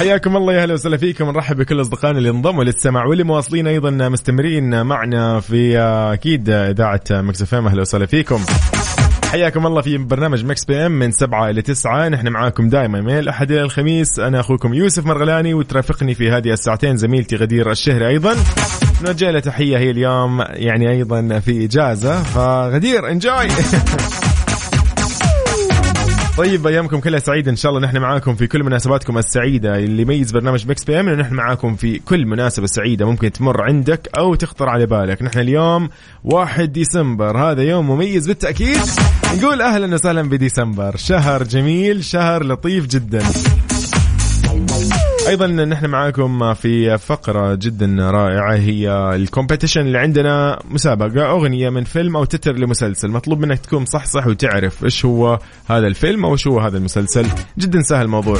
حياكم الله يا أهلا وسهلا فيكم. نرحب بكل أصدقائنا اللي انضموا للسمع واللي مواصلين أيضا مستمرين معنا في أكيد إذاعة مكس إف إم. أهلا وسهلا فيكم. حياكم الله في برنامج مكس PM من 7 إلى 9 نحن معاكم دائما من الأحد إلى الخميس. أنا أخوكم يوسف مرغلاني وترافقني في هذه الساعتين زميلتي غدير الشهري أيضا. نوجه لها تحية هي اليوم يعني أيضا في إجازة. فغدير enjoy طيب أيامكم كلها سعيدة. إن شاء الله نحن معاكم في كل مناسباتكم السعيدة. اللي يميز برنامج مكس PM إنه نحن معاكم في كل مناسبة سعيدة ممكن تمر عندك أو تخطر على بالك. نحن اليوم 1 ديسمبر. هذا يوم مميز بالتأكيد. نقول أهلا وسهلا بديسمبر. شهر جميل شهر لطيف جدا. أيضا نحن معاكم في فقرة جدا رائعة هي الكومبيتيشن اللي عندنا مسابقة أغنية من فيلم أو تتر لمسلسل. مطلوب منك تكون صح صح وتعرف إيش هو هذا الفيلم أو إيش هو هذا المسلسل. جدا سهل الموضوع.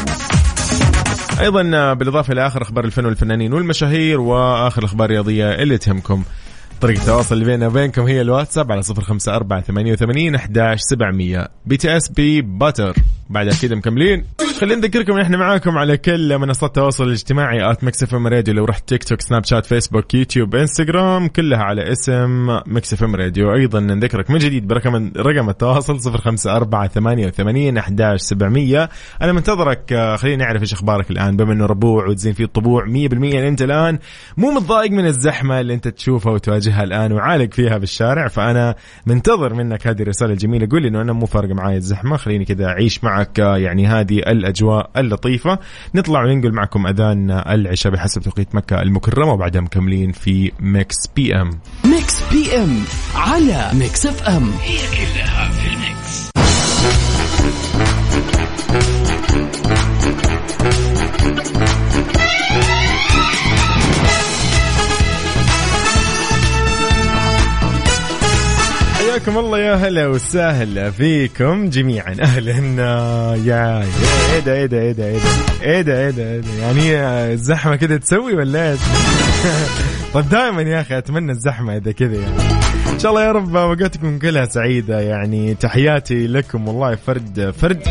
أيضا بالإضافة إلى آخر أخبار الفن والفنانين والمشاهير وآخر الاخبار الرياضيه اللي تهمكم. طريقة التواصل اللي بيننا وبينكم هي الواتساب على صفر خمسة أربعة ثمانية وثمانين أحداش سبعمية. بي تي إس بي باتر. بعد كده مكملين. خلينا نذكركم إحنا معاكم على كل منصات التواصل الاجتماعي آت ميكس إف إم راديو لو رحت تيك توك سناب شات فيسبوك يوتيوب إنستغرام كلها على اسم ميكس إف إم راديو. أيضا نذكرك من جديد برقم رقم التواصل 05488 11700 أنا منتظرك خلينا نعرف إيش أخبارك الآن. بما إنه ربوع وتزين فيه الطبوع 100% أنت الآن مو متضايق من الزحمة اللي أنت تشوفها وتواجهها الآن وعالق فيها بالشارع فأنا منتظر منك هذه الرسالة الجميلة. قول لي إنه أنا مو فارقه معي الزحمة خليني كذا أعيش معك يعني هذه الأجواء اللطيفة. نطلع وننقل معكم أذان العشاء بحسب توقيت مكة المكرمة وبعدها مكملين في ميكس PM. ميكس PM على ميكس إف إم. هي كلها في الميكس. حياكم الله يا هلا وسهلا فيكم جميعا. أهلا. يا إيه ده إيه ده إيه ده إيه ده إيه ده إيه ده يعني الزحمة كده تسوي ولا إيه طب دائما يا أخي أتمنى الزحمة إذا كذا يعني. إن شاء الله يا رب اوقاتكم كلها سعيدة يعني. تحياتي لكم والله فرد فرد.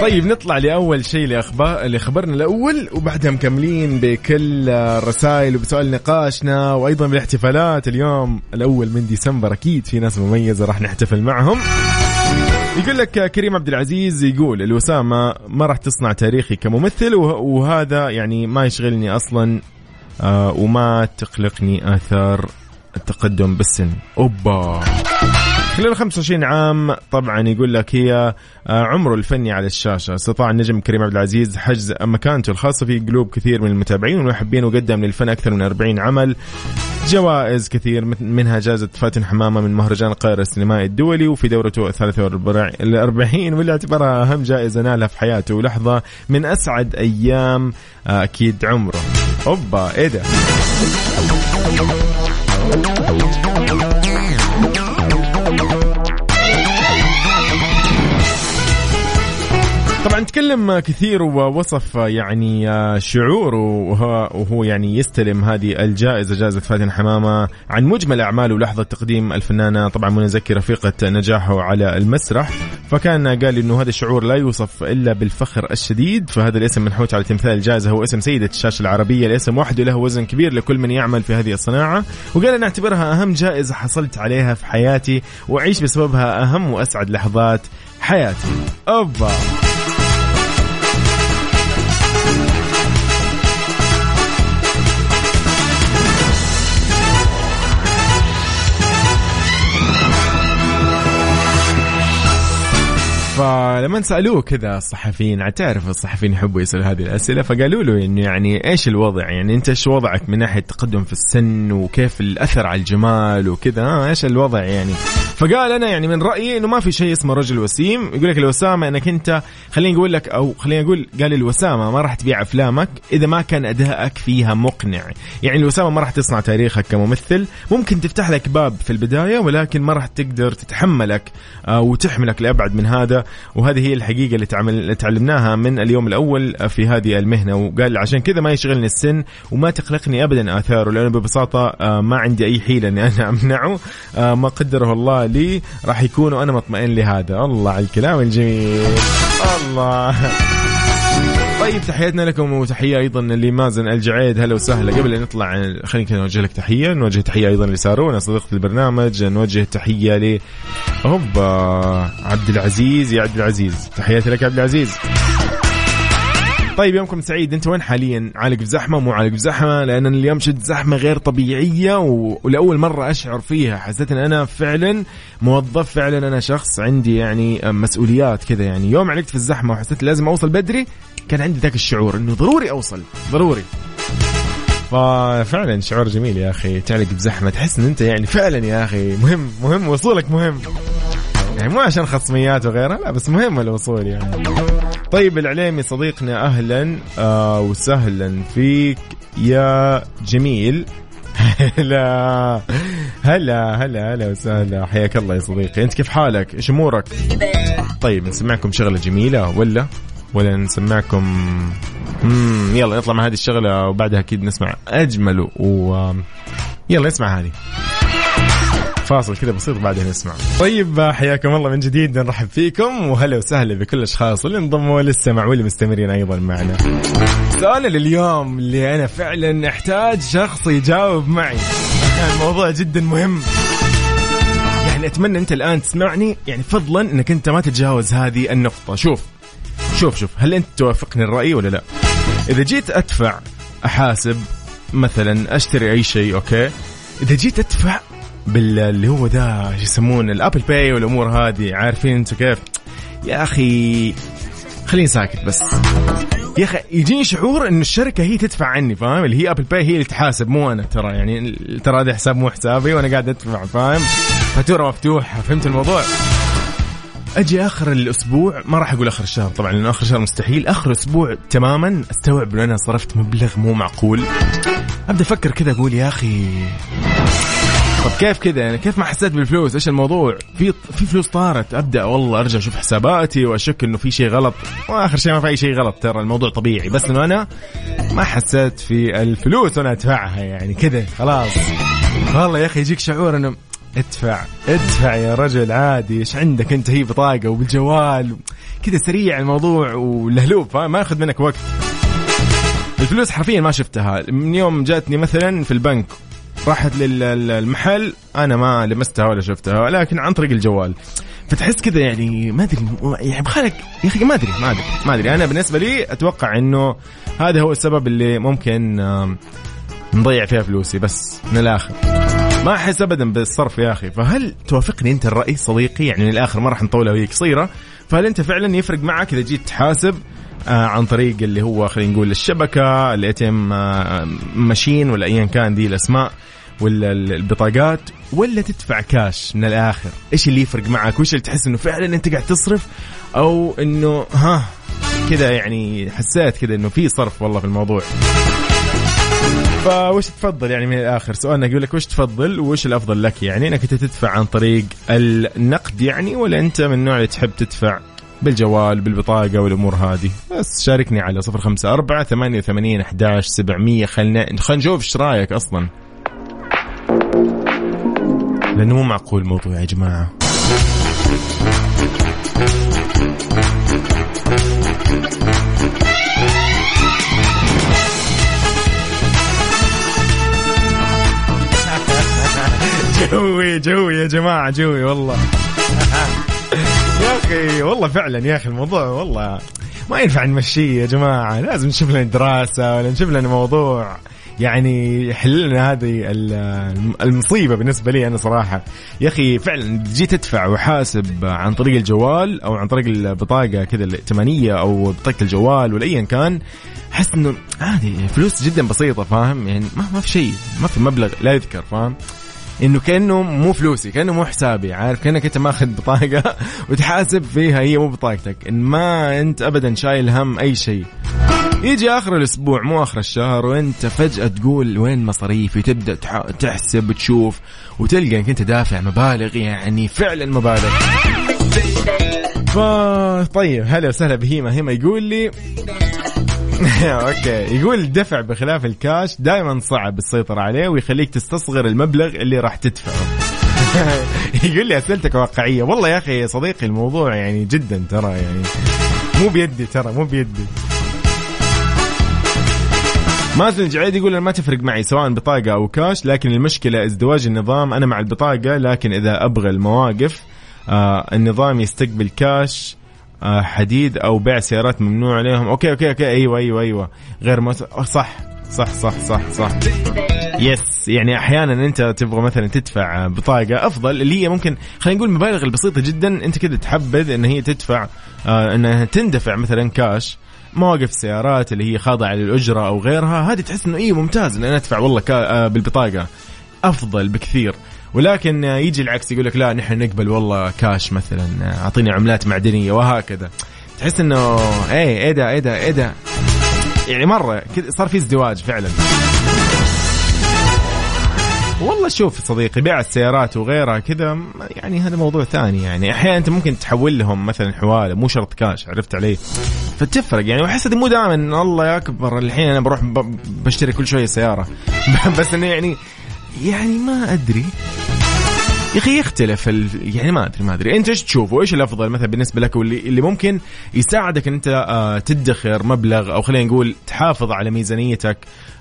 طيب نطلع لأول شيء لاخبار لخبرنا الأول وبعدها مكملين بكل الرسائل وبسؤال نقاشنا وأيضا بالاحتفالات. اليوم الأول من ديسمبر أكيد في ناس مميزة راح نحتفل معهم. يقول لك كريم عبد العزيز يقول الوسامة ما راح تصنع تاريخي كممثل وهذا يعني ما يشغلني أصلا آه وما تقلقني آثار التقدم بالسن. أوبا! خلال 25 عام طبعا يقول لك هي عمره الفني على الشاشة، استطاع النجم كريم عبد العزيز حجز مكانته الخاصة في قلوب كثير من المتابعين والمحبين وقدم للفن أكثر من 40 عمل. جوائز كثير منها جائزة فاتن حمامة من مهرجان القاهرة السينمائي الدولي وفي دورته 43 واللي اعتبرها أهم جائزة نالها في حياته. ولحظة من أسعد أيام أكيد عمره. أوبا إيه ده؟ تكلم كثير ووصف يعني شعوره وهو, يعني يستلم هذه الجائزة جائزة فاتن حمامة عن مجمل أعماله ولحظة تقديم الفنانة طبعا منى زكي رفيقة نجاحه على المسرح. فكان قال إنه هذا الشعور لا يوصف إلا بالفخر الشديد فهذا الاسم منحوت على تمثال الجائزة هو اسم سيدة الشاشة العربية الاسم وحده له وزن كبير لكل من يعمل في هذه الصناعة. وقال أنا أعتبرها أهم جائزة حصلت عليها في حياتي وأعيش بسببها أهم وأسعد لحظات حياتي. أوبا! فلما سألوه كذا الصحفيين تعرف الصحفيين يحبوا يسألوا هذه الأسئلة فقالوا له إنه يعني إيش الوضع؟ يعني أنت إيش وضعك من ناحية تقدم في السن وكيف الأثر على الجمال وكذا؟ آه إيش الوضع يعني؟ فقال أنا يعني من رأيي إنه ما في شيء اسمه رجل وسيم. يقول لك الوسامة أنك أنت خليني أقول لك أو خليني أقول قال الوسامة ما راح تبيع أفلامك إذا ما كان أدائك فيها مقنع. يعني الوسامة ما راح تصنع تاريخك كممثل ممكن تفتح لك باب في البداية ولكن ما راح تقدر تتحملك آه، وتحملك لأبعد من هذا. وهذه هي الحقيقة اللي تعمل تعلمناها من اليوم الأول في هذه المهنة. وقال عشان كذا ما يشغلني السن وما تقلقني ابدا آثاره لأنه ببساطة آه، ما عندي أي حيلة إني أنا أمنعه. آه، ما قدره الله لي راح يكون وأنا مطمئن لهذا. الله على الكلام الجميل. الله. طيب تحياتنا لكم وتحية أيضا لمازن الجعيد. هلا وسهلا. قبل أن نطلع خلينا نوجه لك تحية. نوجه تحية أيضا لسارونا صديقة البرنامج. نوجه تحية ل هوبا عبد العزيز. يا عبد العزيز تحياتي لك عبد العزيز. طيب يومكم سعيد. انت وين حاليا؟ عالق بزحمه مو عالق بزحمه لأن اليوم شد زحمة غير طبيعية و... ولأول مرة أشعر فيها. حسيت إن أنا فعلا موظف فعلا أنا شخص عندي يعني مسؤوليات كذا يعني. يوم علقت في الزحمة وحسيت لازم أوصل بدري كان عندي ذاك الشعور إنه ضروري أوصل. ضروري. ففعلا شعور جميل يا أخي. تعلق بزحمه تحس إن أنت يعني فعلا يا أخي مهم مهم وصولك مهم. يعني مو عشان خصميات وغيرها لا بس مهم الوصول يعني. طيب العليمي صديقنا أهلا آه وسهلا فيك يا جميل. هلا هلا هلا هلا وسهلا. حياك الله يا صديقي. أنت كيف حالك؟ إيش أمورك؟ طيب نسمعكم شغلة جميلة ولا؟ ولا نسمعكم؟ يلا نطلع مع هذه الشغلة وبعدها أكيد نسمع أجمل و يلا نسمع هذه. فاصل كذا بسيط بعدين نسمع. طيب حياكم الله من جديد نرحب فيكم وهلا وسهلا بكل الاشخاص اللي انضموا لسه مع واللي مستمرين أيضا معنا. سؤالنا لليوم اللي أنا فعلا أحتاج شخص يجاوب معي. الموضوع جدا مهم. يعني أتمنى أنت الآن تسمعني يعني فضلا أنك أنت ما تتجاوز هذه النقطة. شوف شوف شوف هل أنت توافقني الرأي ولا لا؟ إذا جيت أدفع أحاسب مثلا أشتري أي شيء okay؟ إذا جيت أدفع باللي هو ده شو يسمونه ال Apple Pay والأمور هذه. عارفين أنتم كيف؟ يا أخي خليني ساكت بس. يا أخي يجيني شعور انه الشركة هي تدفع عني فاهم؟ اللي هي Apple Pay هي اللي تحاسب مو أنا ترى. يعني ترى هذا حساب مو حسابي وأنا قاعد أدفع فاهم؟ فاتورة مفتوحة فهمت الموضوع؟ أجي آخر الأسبوع ما راح أقول آخر الشهر طبعا لأنه آخر الشهر مستحيل. آخر أسبوع تماما أستوعب انه أنا صرفت مبلغ مو معقول. أبدأ أفكر كذا أقول يا أخي كيف كذا يعني كيف ما حسيت بالفلوس؟ إيش الموضوع؟ في في فلوس طارت. أبدأ والله أرجع أشوف حساباتي وأشك إنه في شيء غلط. وآخر شيء ما في أي شيء غلط. ترى الموضوع طبيعي. بس إنه أنا ما حسيت في الفلوس وأنا أدفعها. يعني كذا خلاص. والله يا أخي يجيك شعور إنه ادفع. ادفع يا رجل عادي. إيش عندك؟ أنت هي بطاقة وبالجوال. كذا سريع الموضوع ولهلوب ما ياخذ منك وقت. الفلوس حرفيا ما شفتها. من يوم جاتني مثلا في البنك. راحت للمحل أنا ما لمستها ولا شفتها ولكن عن طريق الجوال. فتحس كذا يعني ما أدري يعني بخالك يا أخي ما أدري ما أدري ما أدري. أنا بالنسبة لي أتوقع إنه هذا هو السبب اللي ممكن نضيع فيها فلوسي بس من الآخر. ما أحس ابدا بالصرف يا أخي. فهل توافقني أنت الراي صديقي؟ يعني من الآخر ما راح نطولها وهي قصيره فهل أنت فعلا يفرق معك إذا جيت تحاسب آه عن طريق اللي هو خلينا نقول الشبكة ال ATM ماشين ولا ايا كان دي الأسماء؟ ولا البطاقات ولا تدفع كاش من الآخر. إيش اللي يفرق معك؟ وإيش اللي تحس إنه فعلا أنت قاعد تصرف؟ أو إنه ها كذا يعني حسيت كذا إنه في صرف والله في الموضوع. فوش تفضل يعني من الآخر؟ سؤالنا يقول لك وش تفضل وش الأفضل لك يعني؟ إنك أنت تدفع عن طريق النقد يعني ولا أنت من النوع اللي تحب تدفع بالجوال بالبطاقة والأمور هذه؟ بس شاركني على صفر خمسة أربعة ثمانية وثمانين أحداش سبعمية. خلنا خلنا نشوف إيش رأيك أصلا. لأنه مو معقول الموضوع يا جماعة. جوي جوي يا جماعة جوي والله. يا أخي والله فعلا يا أخي الموضوع والله ما ينفع نمشيه يا جماعة. لازم نشوف لنا دراسة ولا نشوف لنا موضوع. يعني يحل لنا هذه المصيبة بالنسبة لي أنا صراحة. يا أخي فعلا جيت تدفع وحاسب عن طريق الجوال أو عن طريق البطاقة كذا الائتمانية أو بطاقة الجوال ولا أيا كان أحس إنه عادي فلوس جدا بسيطة فاهم؟ يعني ما ما في شيء ما في مبلغ لا يذكر فاهم؟ إنه كأنه مو فلوسي كأنه مو حسابي عارف؟ كأنك أنت ماخذ بطاقة وتحاسب فيها هي مو بطاقتك. إن ما أنت ابدا شايل هم أي شيء. يجي آخر الأسبوع مو آخر الشهر وأنت فجأة تقول وين مصاريفي؟ تبدأ تح- تحسب تشوف وتلقى إنك أنت دافع مبالغ يعني فعلا مبالغ. طيب هلا وسهلا بهيمه هيمه يقول لي okay. يقول الدفع بخلاف الكاش دائما صعب السيطرة عليه ويخليك تستصغر المبلغ اللي راح تدفعه. يقول لي أسئلتك واقعية. والله يا أخي يا صديقي الموضوع يعني جدا ترى يعني مو بيدي ترى مو بيدي. مازن الجعيد يقول أنا ما تفرق معي سواء بطاقة أو كاش لكن المشكلة ازدواج النظام. أنا مع البطاقة لكن إذا أبغى المواقف آه النظام يستقبل كاش آه حديد أو بيع سيارات ممنوع عليهم. okay okay okay. أيوة أيوة أيوة. غير. أه، صح صح صح صح صح. yes يعني أحيانا أنت تبغى مثلا تدفع بطاقة أفضل اللي هي ممكن خلينا نقول المبالغ البسيطة جدا أنت كذا تحبذ إن هي تدفع آه إنها تندفع مثلا كاش مواقف السيارات اللي هي خاضعة للأجرة أو غيرها هذه تحس إنه إيه ممتاز ان أنا أدفع والله آه بالبطاقة. أفضل بكثير. ولكن يجي العكس يقول لك لا نحن نقبل والله كاش مثلا أعطيني عملات معدنية وهكذا. تحس إنه إيه إيه ده إيه ده إيه ده. يعني مرة صار في ازدواج فعلا. والله شوف صديقي بيع السيارات وغيرها كذا يعني هذا موضوع ثاني يعني. أحيانا أنت ممكن تحول لهم مثلا حواله مو شرط كاش عرفت علي؟ فتفرق يعني. وأحس مو دائما الله اكبر الحين أنا بروح بشتري كل شوية سيارة. بس إنه يعني يعني ما أدري. يا أخي يختلف ال... يعني ما أدري ما أدري. أنت إيش تشوف؟ وإيش الأفضل مثلا بالنسبة لك واللي اللي ممكن يساعدك إن أنت آه تدخر مبلغ أو خلينا نقول تحافظ على ميزانيتك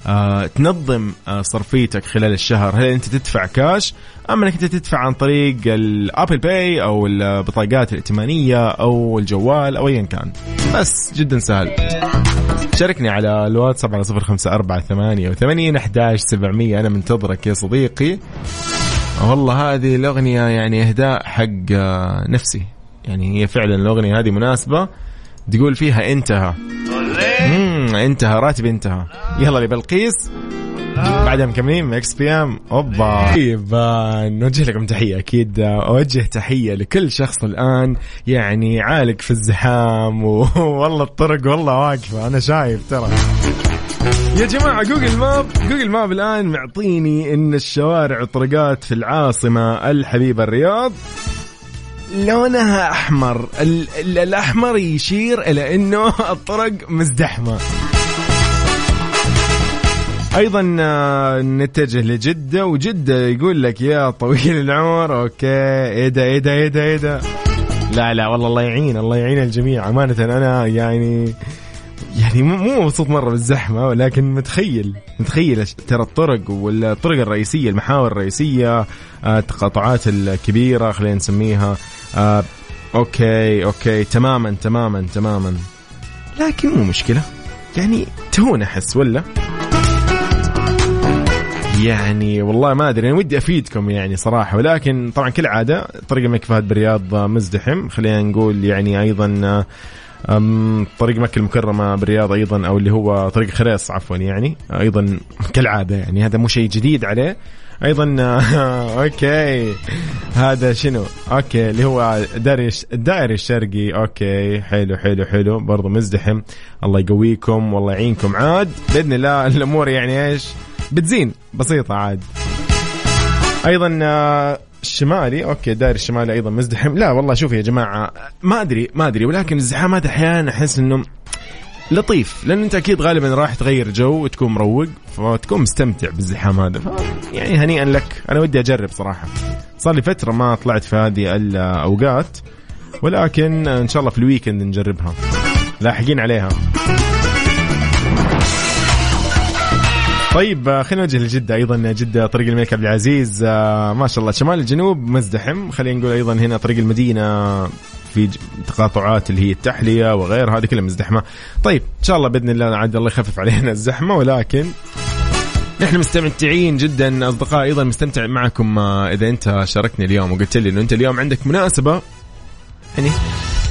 آه تنظم آه صرفيتك خلال الشهر؟ هل أنت تدفع كاش ام إنك أنت تدفع عن طريق ال Apple Pay أو البطاقات الائتمانيه أو الجوال أو ايا كان. بس جدا سهل. شاركني على الواتساب على صفر خمسة أربعة ثمانية وثمانين أحداش سبعمية. أنا منتظرك يا صديقي. والله هذه الأغنية يعني إهداء حق آه، نفسي. يعني هي فعلا الأغنية هذه مناسبة. تقول فيها انتهى. انتهى راتبي انتهى. يلا لبلقيس بعدها مكملين مكس PM. أوبا. طيب نوجه لكم تحية أكيد. أوجه تحية لكل شخص الآن. يعني عالق في الزحام. والله الطرق والله واقفة. أنا شايف ترى. يا جماعة Google Map Google Map الآن معطيني إن الشوارع والطرقات في العاصمة الحبيبة الرياض. لونها أحمر. ال- ال- الأحمر يشير إلى أنه الطرق مزدحمة. أيضا آه، نتجه لجدة وجدة يقول لك يا طويل العمر. okay. إيه ده إيه ده إيه ده إيه ده. لا لا والله الله يعين الله يعين الجميع. أمانة أنا يعني يعني مو- مبسوط مرة بالزحمة ولكن متخيل متخيل ترى الطرق والطرق الرئيسية المحاور الرئيسية آه، التقاطعات الكبيرة خلينا نسميها. آه، okay okay تماما تماما تماما. لكن مو مشكلة. يعني تهون أحس ولا؟ يعني والله ما أدري أنا ودي أفيدكم يعني صراحة. ولكن طبعا كالعادة طريق الملك فهد بالرياض مزدحم. خلينا نقول يعني أيضا أم طريق مكة المكرمة بالرياض أيضا أو اللي هو طريق خريص عفوا يعني أيضا كالعادة يعني هذا مو شيء جديد عليه. أيضا okay هذا شنو؟ okay اللي هو داري الدائري الشرقي. أوكي حلو حلو حلو برضو مزدحم. الله يقويكم والله يعينكم. عاد بإذن الله الأمور يعني إيش؟ بتزين بسيطة عاد. أيضا آه، الشمالي okay داير الشمالي أيضا مزدحم. لا والله شوف يا جماعة ما أدري ما أدري ولكن الزحام هذا أحيانا أحس إنه لطيف لأن أنت أكيد غالبا راح تغير جو وتكون مروق فتكون مستمتع بالزحام هذا. يعني هنيئا لك. أنا ودي أجرب صراحة. صار لي فترة ما طلعت في هذه الأوقات ولكن إن شاء الله في ال weekend نجربها. لاحقين عليها. طيب آه، خلينا نوجه لجدة أيضا. جدة طريق الملك عبد العزيز آه، ما شاء الله. شمال الجنوب مزدحم. خلينا نقول أيضا هنا طريق المدينة في تقاطعات اللي هي التحلية وغيرها. هذه كلها مزدحمة. طيب إن شاء الله بإذن الله عاد الله يخفف علينا الزحمة. ولكن نحن مستمتعين جدا. أصدقائي أيضا مستمتع معكم آه، إذا أنت شاركني اليوم وقلت لي إنه أنت اليوم عندك مناسبة يعني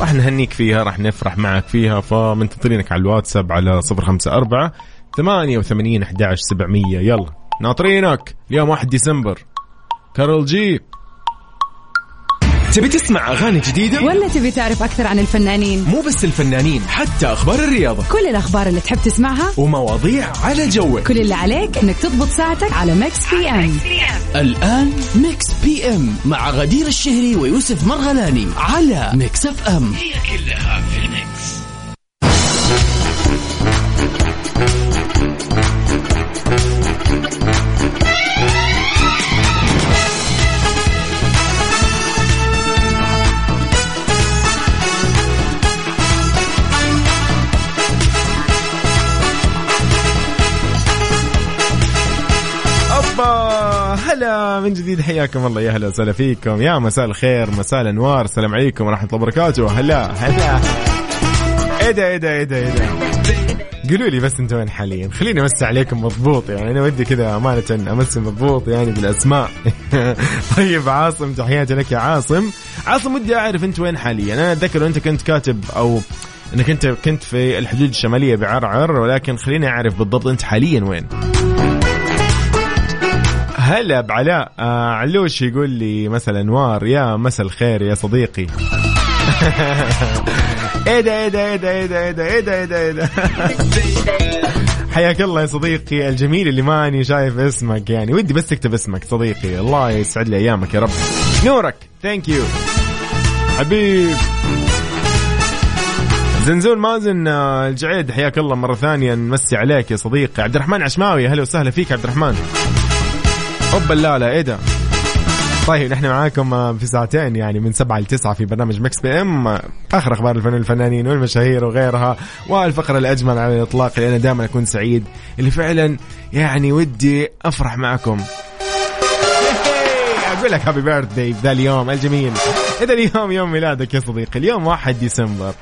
راح نهنيك فيها راح نفرح معك فيها. فمنتظرينك على الواتساب على 054 88 11 700 يلا. ناطرينك. اليوم 1 ديسمبر. Karol G. تبي تسمع أغاني جديدة؟ ولا تبي تعرف أكثر عن الفنانين؟ مو بس الفنانين حتى أخبار الرياضة. كل الأخبار اللي تحب تسمعها ومواضيع على جوك. كل اللي عليك إنك تضبط ساعتك على Mix PM. الآن Mix PM مع غدير الشهري ويوسف مرغلاني على Mix FM. أوبا هلا من جديد حياكم الله. يا هلا وسهلا فيكم. يا مساء الخير مساء الأنوار. السلام عليكم ورحمة الله وبركاته. هلا هلا. إيه ده إيه ده إيه ده إيه ده. قولوا لي بس أنتم وين حاليا؟ خليني امسي عليكم مضبوط يعني. أنا ودي كذا أمانة امسي مضبوط يعني بالأسماء. طيب عاصم تحياتي لك يا عاصم. عاصم ودي أعرف أنت وين حاليا. أنا أتذكر أنت كنت كاتب أو أنك أنت كنت في الحدود الشمالية بعرعر ولكن خليني أعرف بالضبط أنت حاليا وين. هلا بعلاء آه علوش يقول لي مثلا انوار يا مسا الخير يا صديقي. إيه ده إيه ده إيه ده إيه ده إيه ده إيه ده إيه ده, إيه ده. حياك الله يا صديقي الجميل اللي ماني شايف اسمك يعني. ودي بس تكتب اسمك صديقي. الله يسعد لي أيامك يا رب. نورك thank you حبيب. زنزون مازن آه، الجعيد حياك الله مرة ثانية. نمسي عليك يا صديقي. عبد الرحمن عشماوي أهلا وسهلا فيك عبد الرحمن. اوبا لا لا إيه ده؟ طيب نحن معاكم آه، في ساعتين يعني من سبعة لتسعة في برنامج Mix PM. آخر أخبار الفن والفنانين والمشاهير وغيرها والفقرة الأجمل على الإطلاق. اللي أنا دائما أكون سعيد اللي فعلا يعني ودي أفرح معكم. أقول لك happy birthday ذا اليوم الجميل. إذا اليوم يوم ميلادك يا صديقي اليوم 1 ديسمبر.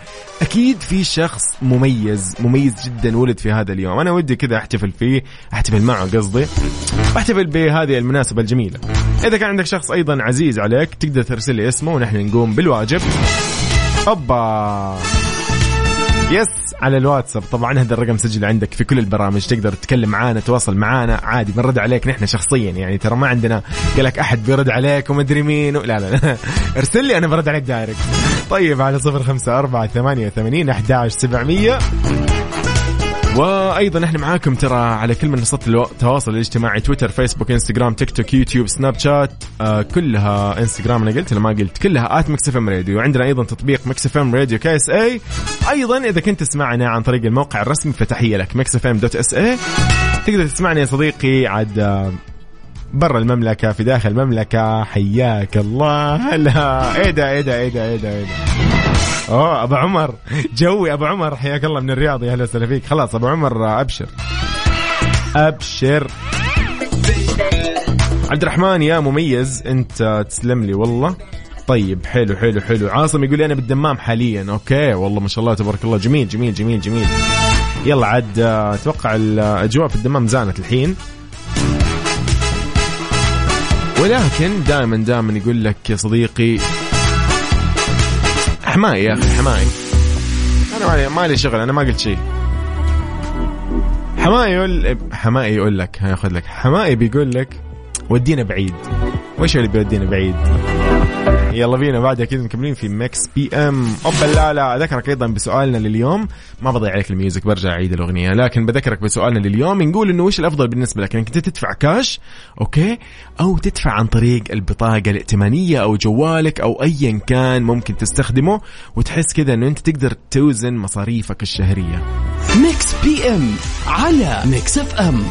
أكيد في شخص مميز مميز جدا ولد في هذا اليوم. أنا ودي كذا أحتفل فيه أحتفل معه قصدي واحتفل بهذه المناسبة الجميلة. إذا كان عندك شخص أيضا عزيز عليك تقدر ترسل لي اسمه ونحن نقوم بالواجب. اوبا yes على الواتساب. طبعا هذا الرقم سجل عندك في كل البرامج. تقدر تتكلم معانا تواصل معانا. عادي بنرد عليك نحن شخصيا. يعني ترى ما عندنا قال لك أحد بيرد عليك ومدري مين و... لا لا ارسل لي أنا برد عليك direct. طيب على صفر خمسة أربعة ثمانية ثمانين أحداش سبعمية. وأيضا إحنا معاكم ترى على كل منصات التواصل الاجتماعي تويتر فيسبوك إنستغرام تيك توك يوتيوب سناب شات آه كلها إنستغرام أنا قلت ولا ما قلت؟ كلها at Mix FM Radio. وعندنا أيضا تطبيق Mix FM Radio KSA أيضا إذا كنت تسمعنا عن طريق الموقع الرسمي فتحية لك Mix FM dot SA تقدر تسمعني يا صديقي عاد آه، برا المملكة في داخل المملكة. حياك الله. هلا. إيه ده إيه ده إيه ده إيه ده إيه ده. أوه أبو عمر. جوي أبو عمر. حياك الله من الرياض يا أهلا وسهلا فيك. خلاص أبو عمر أبشر. أبشر. عبد الرحمن يا مميز أنت تسلم لي والله. طيب حلو حلو حلو. عاصم يقول لي أنا بالدمام حاليا. okay والله ما شاء الله تبارك الله. جميل جميل جميل جميل. يلا عاد أتوقع الأجواء في الدمام زانت الحين. ولكن دائما دائما يقول لك يا صديقي حماي يا أخي حماي. أنا مالي مالي شغل أنا ما قلت شيء حماي يقول حماي يقول لك هياخذ لك. حماي بيقول لك ودينا بعيد. وش اللي بيودينا بعيد؟ يلا بينا بعد كذا مكملين في Mix PM أوبا لا لا أذكرك أيضا بسؤالنا لليوم. ما بضيع عليك ال music برجع أعيد الأغنية. لكن بذكرك بسؤالنا لليوم نقول إنه وش الأفضل بالنسبة لك؟ انك انت تدفع cash okay أو تدفع عن طريق البطاقة الائتمانية أو جوالك أو ايا كان ممكن تستخدمه وتحس كذا إنه أنت تقدر توزن مصاريفك الشهرية. Mix PM على Mix FM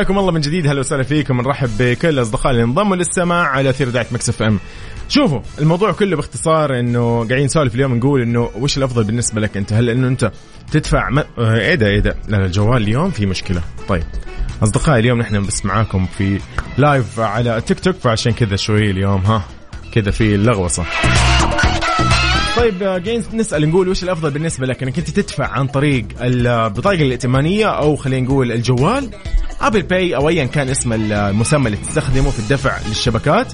حياكم الله من جديد. هلا وسهلا فيكم. نرحب بكل الاصدقاء اللي انضموا للسماع على أثير إذاعة Mix FM. شوفوا الموضوع كله باختصار إنه قاعدين نسولف اليوم نقول إنه وش الأفضل بالنسبة لك أنت؟ هل إنه أنت تدفع م... آه، إيه ده إيه ده. لا الجوال اليوم في مشكلة. طيب أصدقائي اليوم نحن بس معاكم في live على تيك توك فعشان كذا شوي اليوم ها كذا في اللغوصه طيب آه، قاعدين نسأل نقول وش الأفضل بالنسبة لك؟ إنك أنت تدفع عن طريق البطاقه الائتمانية أو خلينا نقول الجوال Apple Pay أو ايا كان اسم المسمى اللي تستخدمه في الدفع للشبكات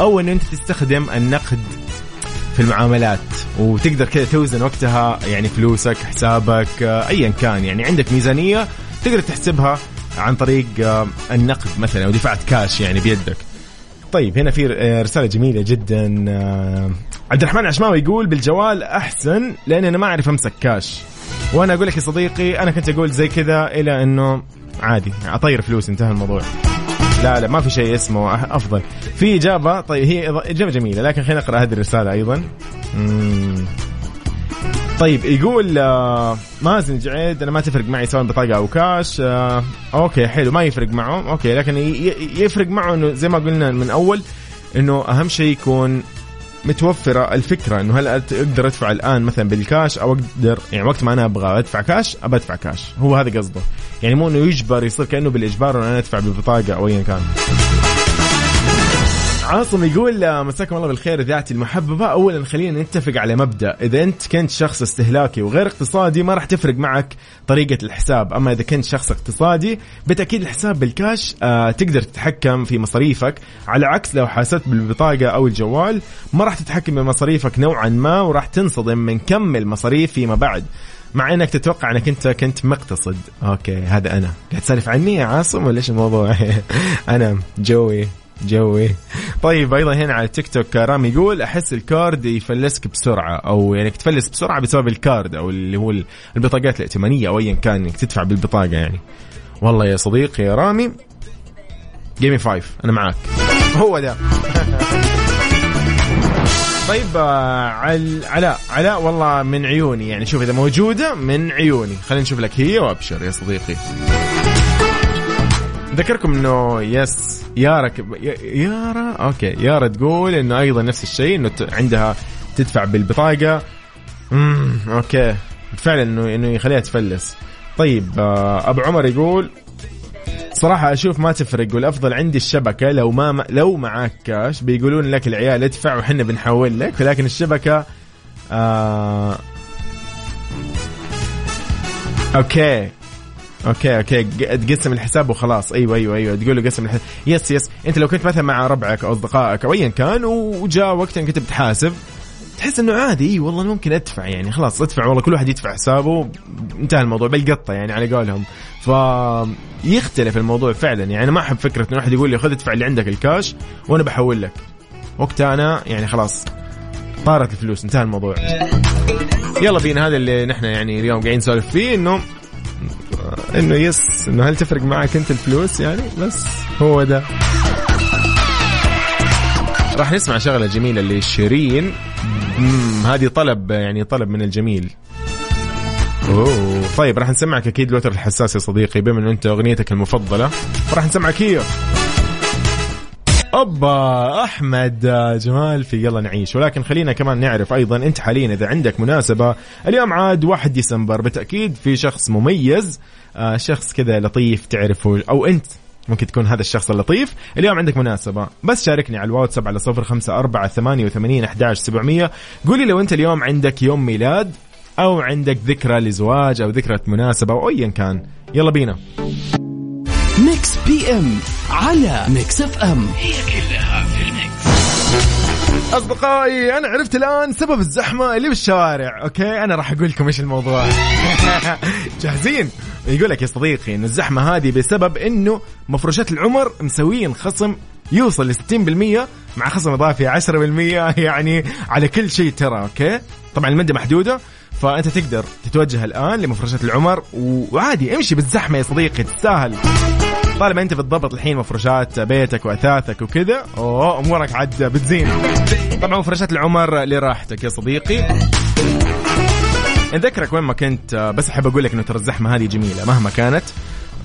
أو إن أنت تستخدم النقد في المعاملات. وتقدر كذا توزن وقتها يعني فلوسك حسابك آه، ايا كان. يعني عندك ميزانية تقدر تحسبها عن طريق آه، النقد مثلا أو دفعت كاش يعني بيدك. طيب هنا في رسالة جميلة جدا آه، عبد الرحمن عشماوي يقول بالجوال أحسن لأن أنا ما أعرف أمسك كاش. وأنا أقول لك يا صديقي أنا كنت أقول زي كذا إلى أنه عادي أطير فلوس انتهى الموضوع. لا لا ما في شيء اسمه أفضل. في إجابة طيب هي إجابة جميلة لكن خلينا نقرأ هذه الرسالة أيضا. طيب يقول آه مازن جعيد أنا ما تفرق معي سواء بطاقة أو كاش. آه أوكي حلو ما يفرق معه. أوكي لكن يفرق معه إنه زي ما قلنا من أول إنه أهم شيء يكون متوفرة الفكرة إنه هل أقدر أدفع الآن مثلا بالكاش أو أقدر يعني وقت ما أنا أبغى أدفع كاش أبى أدفع كاش. هو هذا قصده. يعني مو إنه يجبر يصير كأنه بالإجبار انه أنا أدفع بالبطاقه أو ايا كان. عاصم يقول مساكم الله بالخير اذاعتي المحببه اولا خلينا نتفق على مبدأ. إذا أنت كنت شخص استهلاكي وغير اقتصادي ما راح تفرق معك طريقة الحساب. أما إذا كنت شخص اقتصادي بالتأكيد الحساب بالكاش آه تقدر تتحكم في مصاريفك. على عكس لو حاسبت بالبطاقة أو الجوال ما راح تتحكم بمصاريفك نوعا ما وراح تنصدم من كم المصاريف فيما بعد. مع إنك تتوقع إنك أنت كنت مقتصد. أوكي هذا أنا. قاعد تسالف عني يا عاصم ولا إيش الموضوع؟ أنا جوي. جوي. طيب أيضا هنا على تيك توك رامي يقول أحس ال card يفلسك بسرعة أو يعني تفلس بسرعة بسبب ال card أو اللي هو البطاقات الائتمانية أو ايا كان إنك تدفع بالبطاقة يعني. والله يا صديقي يا رامي gimme five أنا معاك. هو ده. طيب آه، علاء علاء والله من عيوني يعني شوف إذا موجودة من عيوني. خلينا نشوف لك هي وأبشر يا صديقي. ذكركم إنه yes يارا يارا okay يارا تقول إنه أيضا نفس الشيء إنه عندها تدفع بالبطاقة. امم okay. فعلا إنه إنه يخليها تفلس. طيب آه، أبو عمر يقول صراحة أشوف ما تفرق والأفضل عندي الشبكة. لو ما لو معاك كاش بيقولون لك العيال ادفع وحنا بنحول لك ولكن الشبكة آه okay. okay okay. تقسم الحساب وخلاص. أيوه أيوه أيوه. تقول له قسم الحساب. yes yes أنت لو كنت مثلا مع ربعك أو أصدقائك أو ايا كان وجاء وقت انك انت بتحاسب تحس إنه عادي. إي والله ممكن أدفع يعني. خلاص أدفع. والله كل واحد يدفع حسابه. انتهى الموضوع. بالقطه يعني على قولهم. ف يختلف الموضوع فعلا. يعني أنا ما أحب فكرة انه واحد يقول لي خذ ادفع اللي عندك الكاش وأنا بحول لك. وقتها أنا يعني خلاص طارت الفلوس. انتهى الموضوع. يلا بينا. هذا اللي نحن يعني اليوم قاعدين نسولف فيه إنه إنه يس إنه هل تفرق معك أنت الفلوس يعني؟ بس هو ده. راح نسمع شغلة جميلة لشيرين. هذه طلب يعني طلب من الجميل. أوه طيب راح نسمعك أكيد الوتر الحساس يا صديقي بما إنه أنت أغنيتك المفضلة. راح نسمعك هي. اوبا أحمد جمال في يلا نعيش. ولكن خلينا كمان نعرف أيضا أنت حاليا إذا عندك مناسبة اليوم عاد 1 ديسمبر بالتأكيد في شخص مميز آه شخص كذا لطيف تعرفه أو أنت ممكن تكون هذا الشخص اللطيف. اليوم عندك مناسبة بس شاركني على الواتساب على صفر خمسة أربعة ثمانية وثمانين أحداش سبعمية. قولي لو أنت اليوم عندك يوم ميلاد أو عندك ذكرى لزواج أو ذكرى مناسبة أو أيا كان. يلا بينا. Mix PM على Mix FM هي كلها في ال mix. أصدقائي أنا عرفت الآن سبب الزحمة اللي بالشوارع. okay أنا راح أقول لكم إيش الموضوع. جاهزين؟ يقول لك يا صديقي انه الزحمة هذه بسبب إنه مفروشات العمر مسويين خصم يوصل ل 60% مع خصم إضافي 10% يعني على كل شيء ترى أوكي؟ طبعا المده محدودة فأنت تقدر تتوجه الآن لمفروشات العمر وعادي امشي بالزحمة يا صديقي تستاهل. طالما انت بتضبط الحين مفروشات بيتك واثاثك وكذا أوه أمورك عاد بتزين. طبعا مفروشات العمر لراحتك يا صديقي. نذكرك وين ما كنت بس أحب أقول لك إنه ترى الزحمة هذه جميلة مهما كانت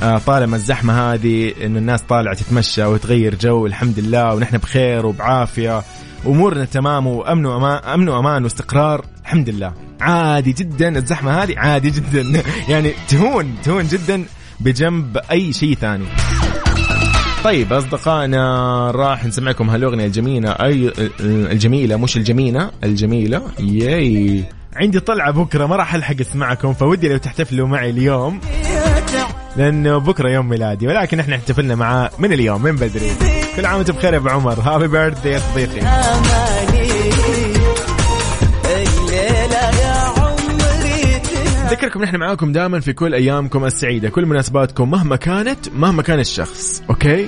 آه، طالما الزحمة هذه إن الناس طالعة تتمشى وتغير جو الحمد لله ونحن بخير وبعافية أمورنا تمام وأمن وأمان, أمن وأمان واستقرار الحمد لله. عادي جدا الزحمة هذه عادي جدا. يعني تهون تهون جدا. بجنب أي شيء ثاني. طيب أصدقائنا راح نسمعكم هالأغنية الجميلة. أي الجميلة مش الجميلة الجميلة. ياي. عندي طلعة بكرة ما راح ألحق أسمعكم فودي لو تحتفلوا معي اليوم. لأنه بكرة يوم ميلادي ولكن إحنا احتفلنا معاه من اليوم من بدري. كل عام وانت بخير يا أبو عمر. happy birthday يا صديقي. أذكركم نحن معاكم دائما في كل أيامكم السعيدة كل مناسباتكم مهما كانت مهما كان الشخص okay؟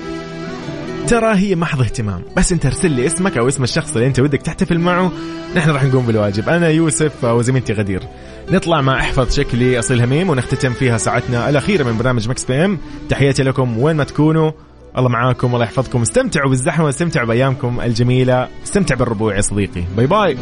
ترى هي محض اهتمام بس أنت ارسل لي اسمك أو اسم الشخص اللي أنت ودك تحتفل معه. نحن راح نقوم بالواجب. أنا يوسف وزميلتي غدير. نطلع مع أحفظ شكلي أصيل هميم ونختتم فيها ساعتنا الأخيرة من برنامج Mix PM. تحياتي لكم وين ما تكونوا. الله معاكم الله يحفظكم. استمتعوا بالزحمة واستمتعوا بأيامكم الجميلة. استمتع بالربوع يا صديقي. bye bye.